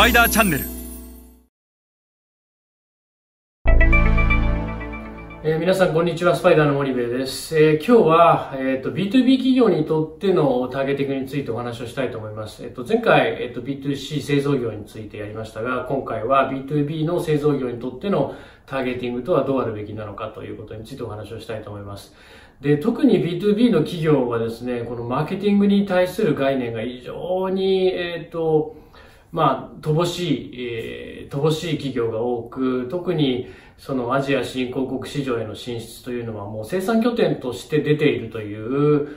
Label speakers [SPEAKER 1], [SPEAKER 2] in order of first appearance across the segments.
[SPEAKER 1] パイダーチャンネル
[SPEAKER 2] えー皆さんこんにちは。スパイダーの森部です、えー今日は、えー、と B2B 企業にとってのターゲティングについてお話をしたいと思います、えー、と前回、えー、と B2C 製造業についてやりましたが今回は B2B の製造業にとってのターゲティングとはどうあるべきなのかということについてお話をしたいと思います。で特に B2B の企業はですねこのマーケティングに対する概念が非常に、えーとまあ、乏しい、えー乏しい企業が多く、特にそのアジア新興国市場への進出というのはもう生産拠点として出ているという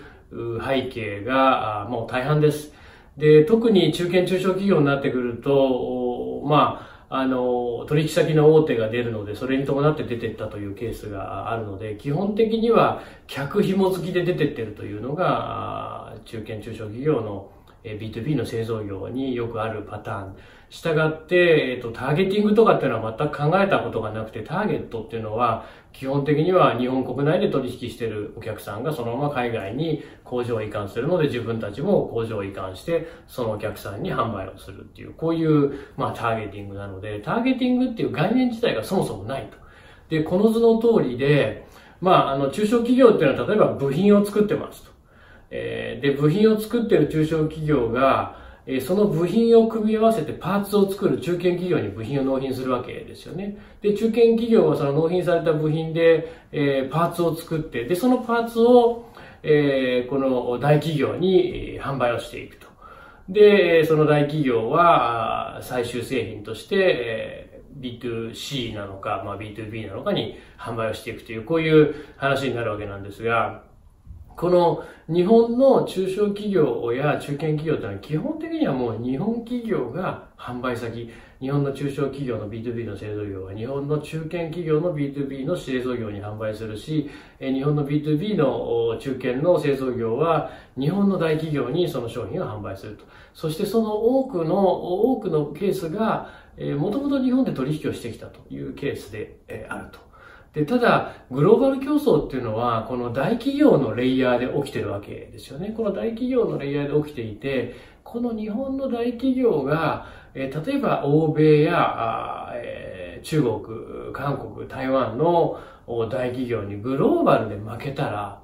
[SPEAKER 2] 背景がもう大半です。で、特に中堅中小企業になってくると、まあ、あの、取引先の大手が出るので、それに伴って出てったというケースがあるので、基本的には客紐付きで出てってるというのが、中堅中小企業の B2B の製造業によくあるパターン。したがって、えっ、と、ターゲティングとかっていうのは全く考えたことがなくて、ターゲットっていうのは、基本的には日本国内で取引しているお客さんがそのまま海外に工場を移管するので、自分たちも工場を移管して、そのお客さんに販売をするっていう、こういう、まあ、ターゲティングなので、ターゲティングっていう概念自体がそもそもないと。で、この図の通りで、まあ、あの、中小企業っていうのは、例えば部品を作ってますと。えーで、部品を作ってる中小企業が、えその部品を組み合わせてパーツを作る中堅企業に部品を納品するわけですよね。で、中堅企業はその納品された部品で、えーパーツを作って、で、そのパーツを、えーこの大企業に販売をしていくと。で、その大企業は最終製品として、えー B2C なのか、まあ、B2B なのかに販売をしていくという、こういう話になるわけなんですが、この日本の中小企業や中堅企業というのは基本的にはもう日本企業が販売先、日本の中小企業の B2B の製造業は日本の中堅企業の B2B の製造業に販売するし、日本の B2B の中堅の製造業は日本の大企業にその商品を販売すると。そしてその多くの、多くのケースが、もともと日本で取引をしてきたというケースで、あると。で、ただ、グローバル競争っていうのは、この大企業のレイヤーで起きてるわけですよね。この大企業のレイヤーで起きていて、この日本の大企業が、えー例えば欧米や、えー中国、韓国、台湾の大企業にグローバルで負けたら、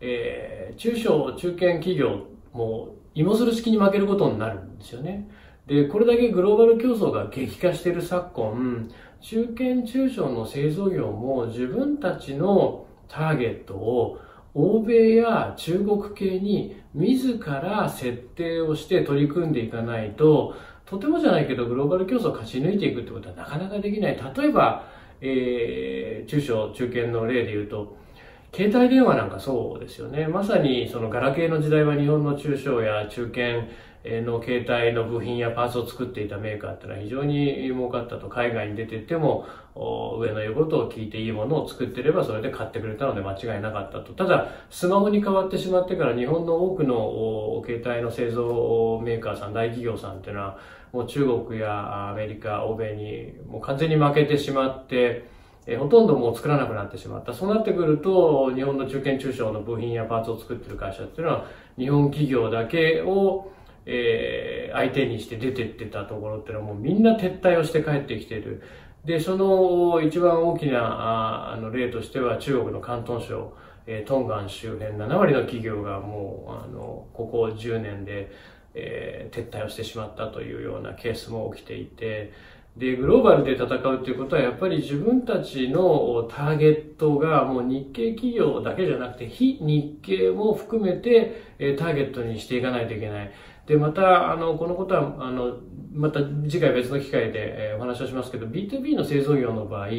[SPEAKER 2] えー中小、中堅企業も芋づる式に負けることになるんですよね。で、これだけグローバル競争が激化している昨今、中堅中小の製造業も自分たちのターゲットを欧米や中国系に自ら設定をして取り組んでいかないと、とてもじゃないけどグローバル競争を勝ち抜いていくってことはなかなかできない。例えば、えー中小、中堅の例で言うと、携帯電話なんかそうですよね。まさにそのガラケーの時代は日本の中小や中堅の携帯の部品やパーツを作っていたメーカーっていうのは非常に儲かったと。海外に出てっても上の言うことを聞いていいものを作ってればそれで買ってくれたので間違いなかったと。ただ、スマホに変わってしまってから日本の多くの携帯の製造メーカーさん、大企業さんっていうのはもう中国やアメリカ、欧米にもう完全に負けてしまって、えほとんどもう作らなくなってしまった。そうなってくると、日本の中堅中小の部品やパーツを作ってる会社っていうのは、日本企業だけを、えー相手にして出てってたところっていうのはもうみんな撤退をして帰ってきてる。で、その一番大きなああの例としては中国の広東省、えートンガン周辺7割の企業がもう、あの、ここ10年で、えー撤退をしてしまったというようなケースも起きていて、で、グローバルで戦うということは、やっぱり自分たちのターゲットがもう日系企業だけじゃなくて、非日系も含めて、えターゲットにしていかないといけない。で、また、あの、このことは、あの、また次回別の機会で、お話をしますけど、B2B の製造業の場合、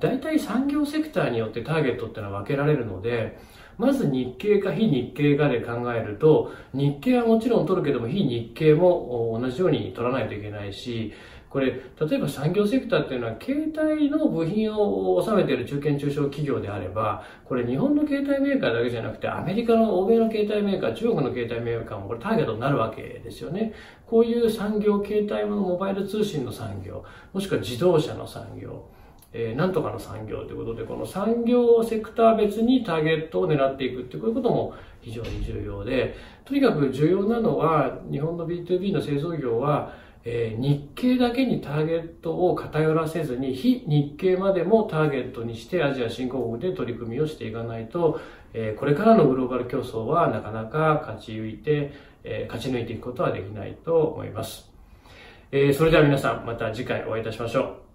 [SPEAKER 2] 大体産業セクターによってターゲットっていうのは分けられるので、まず日系か非日系かで考えると、日系はもちろん取るけども、非日系も同じように取らないといけないし、これ、例えば産業セクターっていうのは、携帯の部品を収めている中堅中小企業であれば、これ日本の携帯メーカーだけじゃなくて、アメリカの欧米の携帯メーカー、中国の携帯メーカーもこれターゲットになるわけですよね。こういう産業、携帯のモバイル通信の産業、もしくは自動車の産業、えーなんとかの産業ということで、この産業セクター別にターゲットを狙っていくってこういうことも非常に重要で、とにかく重要なのは、日本の B2B の製造業は、えー、日系だけにターゲットを偏らせずに、非日系までもターゲットにしてアジア新興国で取り組みをしていかないと、えー、これからのグローバル競争はなかなか勝ち抜いて、えー、勝ち抜いていくことはできないと思います。えー、それでは皆さん、また次回お会いいたしましょう。